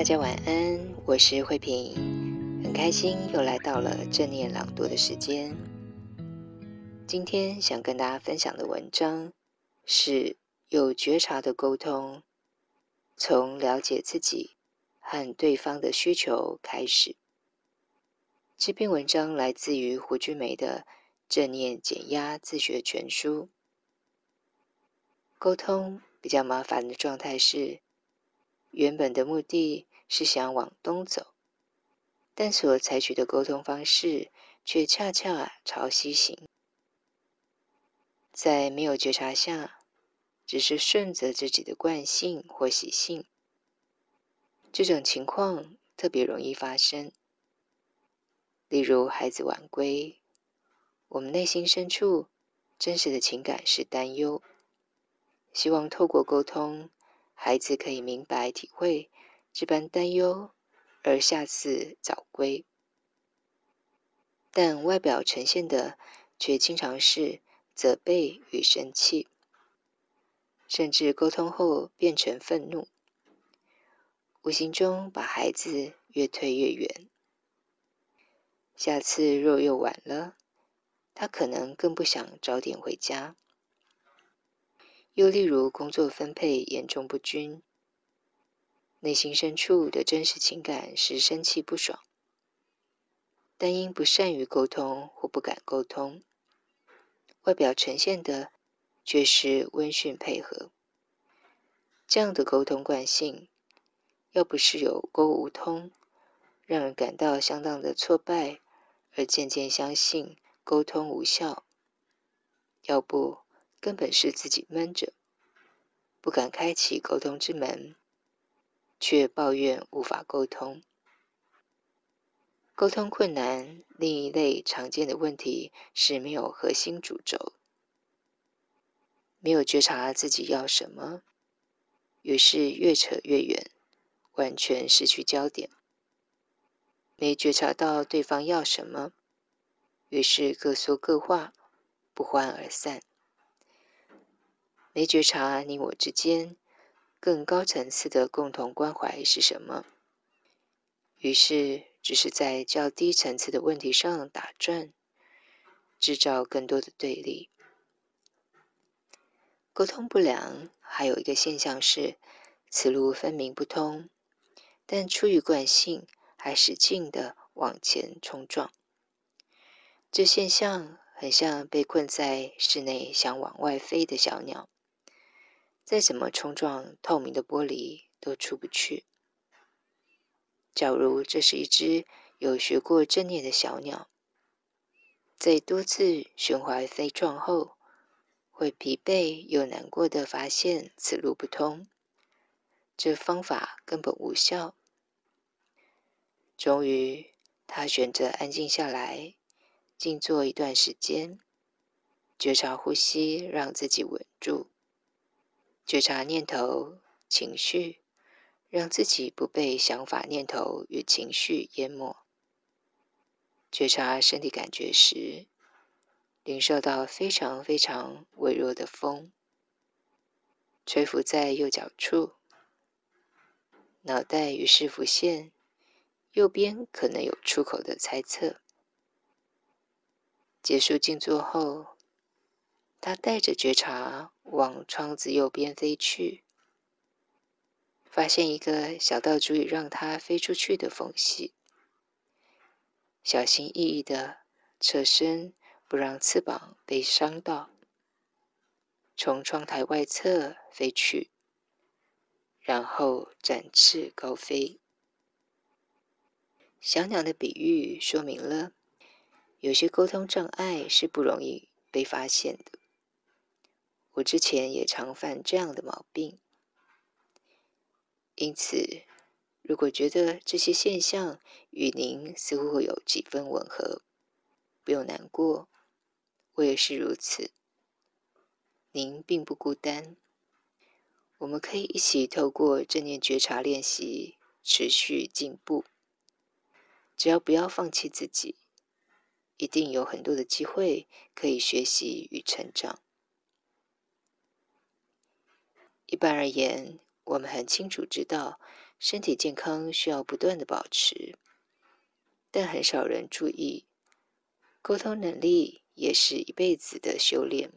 大家晚安，我是慧萍，很开心又来到了正念朗读的时间。今天想跟大家分享的文章是有觉察的沟通，从了解自己和对方的需求开始。这篇文章来自于胡君梅的《正念减压自学全书》。沟通比较麻烦的状态是，原本的目的。是想往东走，但所采取的沟通方式却恰恰朝西行。在没有觉察下，只是顺着自己的惯性或习性，这种情况特别容易发生。例如，孩子晚归，我们内心深处真实的情感是担忧，希望透过沟通，孩子可以明白体会。这般担忧，而下次早归，但外表呈现的却经常是责备与生气，甚至沟通后变成愤怒，无形中把孩子越推越远。下次若又晚了，他可能更不想早点回家。又例如工作分配严重不均。内心深处的真实情感是生气不爽，但因不善于沟通或不敢沟通，外表呈现的却是温驯配合。这样的沟通惯性，要不是有沟无通，让人感到相当的挫败，而渐渐相信沟通无效；要不根本是自己闷着，不敢开启沟通之门。却抱怨无法沟通，沟通困难。另一类常见的问题是没有核心主轴，没有觉察自己要什么，于是越扯越远，完全失去焦点。没觉察到对方要什么，于是各说各话，不欢而散。没觉察你我之间。更高层次的共同关怀是什么？于是只是在较低层次的问题上打转，制造更多的对立。沟通不良还有一个现象是，此路分明不通，但出于惯性还使劲地往前冲撞。这现象很像被困在室内想往外飞的小鸟。再怎么冲撞透明的玻璃，都出不去。假如这是一只有学过正念的小鸟，在多次循环飞撞后，会疲惫又难过地发现此路不通，这方法根本无效。终于，他选择安静下来，静坐一段时间，觉察呼吸，让自己稳住。觉察念头、情绪，让自己不被想法、念头与情绪淹没。觉察身体感觉时，领受到非常非常微弱的风，吹拂在右脚处。脑袋于是浮现右边可能有出口的猜测。结束静坐后。他带着觉察往窗子右边飞去，发现一个小到足以让它飞出去的缝隙，小心翼翼的侧身，不让翅膀被伤到，从窗台外侧飞去，然后展翅高飞。小鸟的比喻说明了，有些沟通障碍是不容易被发现的。我之前也常犯这样的毛病。因此，如果觉得这些现象与您似乎会有几分吻合，不用难过，我也是如此。您并不孤单，我们可以一起透过正念觉察练习持续进步。只要不要放弃自己，一定有很多的机会可以学习与成长。一般而言，我们很清楚知道，身体健康需要不断的保持，但很少人注意，沟通能力也是一辈子的修炼。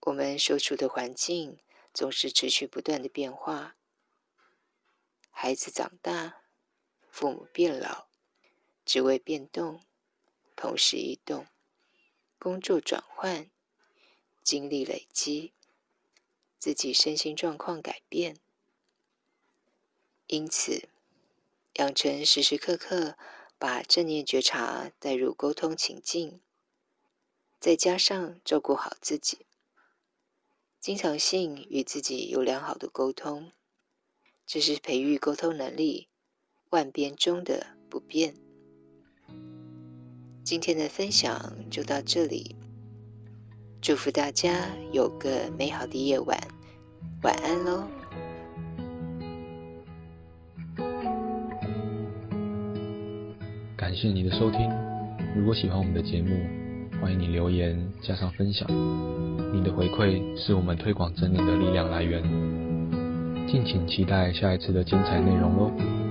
我们所处的环境总是持续不断的变化，孩子长大，父母变老，职位变动，同事移动，工作转换，经历累积，自己身心状况改变，因此，养成时时刻刻把正念觉察带入沟通情境，再加上照顾好自己。经常性与自己有良好的沟通，这是培育沟通能力万变中的不变。今天的分享就到这里，祝福大家有个美好的夜晚，晚安喽！感谢你的收听，如果喜欢我们的节目。欢迎你留言加上分享，你的回馈是我们推广真理的力量来源。敬请期待下一次的精彩内容喽。